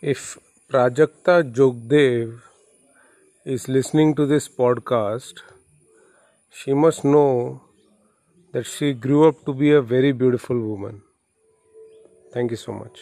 If Prajakta Jogdeo is listening to this podcast, she must know that she grew up to be a very beautiful woman. Thank you so much.